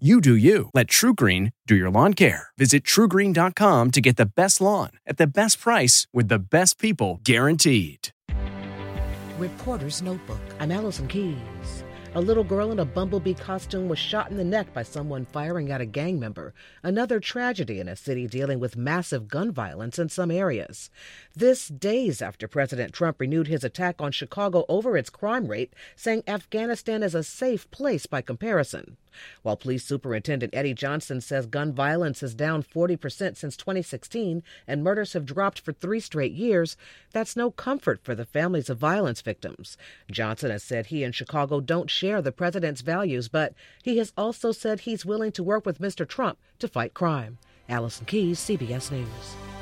You do you. Let TruGreen do your lawn care. Visit trugreen.com to get the best lawn at the best price with the best people guaranteed. Reporter's Notebook. I'm Allison Keyes. A little girl in a bumblebee costume was shot in the neck by someone firing at a gang member. Another tragedy in a city dealing with massive gun violence in some areas. This days after President Trump renewed his attack on Chicago over its crime rate, saying Afghanistan is a safe place by comparison. While Police Superintendent Eddie Johnson says gun violence is down 40% since 2016 and murders have dropped for three straight years, that's no comfort for the families of violence victims. Johnson has said he and Chicago don't share the president's values, but he has also said he's willing to work with Mr. Trump to fight crime. Allison Keyes, CBS News.